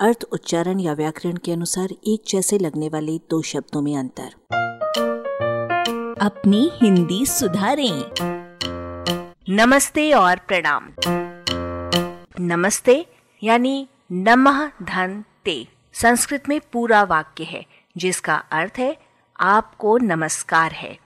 अर्थ, उच्चारण या व्याकरण के अनुसार एक जैसे लगने वाले दो शब्दों में अंतर। अपनी हिंदी सुधारें। नमस्ते और प्रणाम। नमस्ते यानी नमः धन ते। संस्कृत में पूरा वाक्य है, जिसका अर्थ है, आपको नमस्कार है।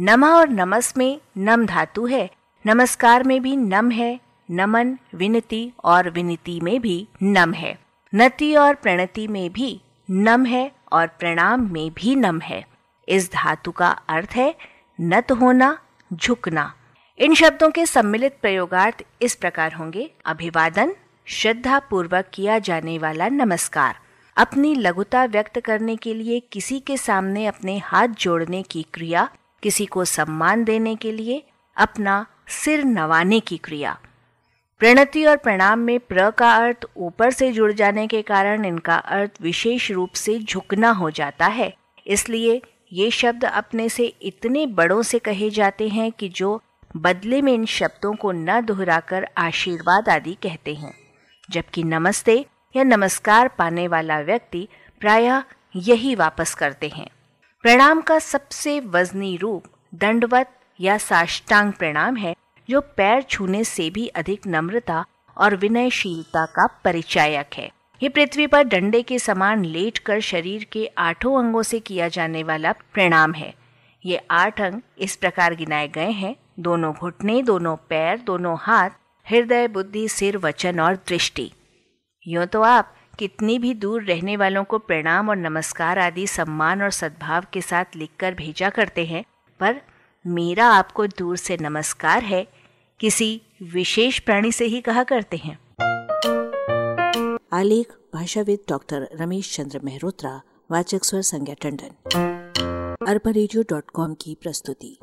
नमः और नमस में नम धातु है। नमस्कार में भी नम है, नमन, विनती और विनती में भी नम है। नति और प्रणति में भी नम है और प्रणाम में भी नम है। इस धातु का अर्थ है नत होना, झुकना। इन शब्दों के सम्मिलित प्रयोगार्थ इस प्रकार होंगे। अभिवादन श्रद्धा पूर्वक किया जाने वाला नमस्कार। अपनी लघुता व्यक्त करने के लिए किसी के सामने अपने हाथ जोड़ने की क्रिया, किसी को सम्मान देने के लिए अपना सिर नवाने की क्रिया। प्रणति और प्रणाम में प्र का अर्थ ऊपर से जुड़ जाने के कारण इनका अर्थ विशेष रूप से झुकना हो जाता है। इसलिए ये शब्द अपने से इतने बड़ों से कहे जाते हैं कि जो बदले में इन शब्दों को न दोहराकर आशीर्वाद आदि कहते हैं। जबकि नमस्ते या नमस्कार पाने वाला व्यक्ति प्रायः यही वापस करते हैं। प्रणाम का सबसे वजनी रूप, दंडवत या साष्टांग प्रणाम है जो पैर छूने से भी अधिक नम्रता और विनयशीलता का परिचायक है। ये पृथ्वी पर डंडे के समान लेटकर शरीर के आठों अंगों से किया जाने वाला प्रणाम है। ये आठ अंग इस प्रकार गिनाए गए हैं। दोनों घुटने, दोनों पैर, दोनों हाथ, हृदय, बुद्धि, सिर, वचन और दृष्टि। यूँ तो आप कितनी भी दूर रहने वालों को प्रणाम और नमस्कार आदि सम्मान और सद्भाव के साथ लिखकर भेजा करते हैं, पर मेरा आपको दूर से नमस्कार है किसी विशेष प्राणी से ही कहा करते हैं। आलेख, भाषाविद डॉक्टर रमेश चंद्र मेहरोत्रा, वाचक स्वर संज्ञा टंडन। अरबा की प्रस्तुति।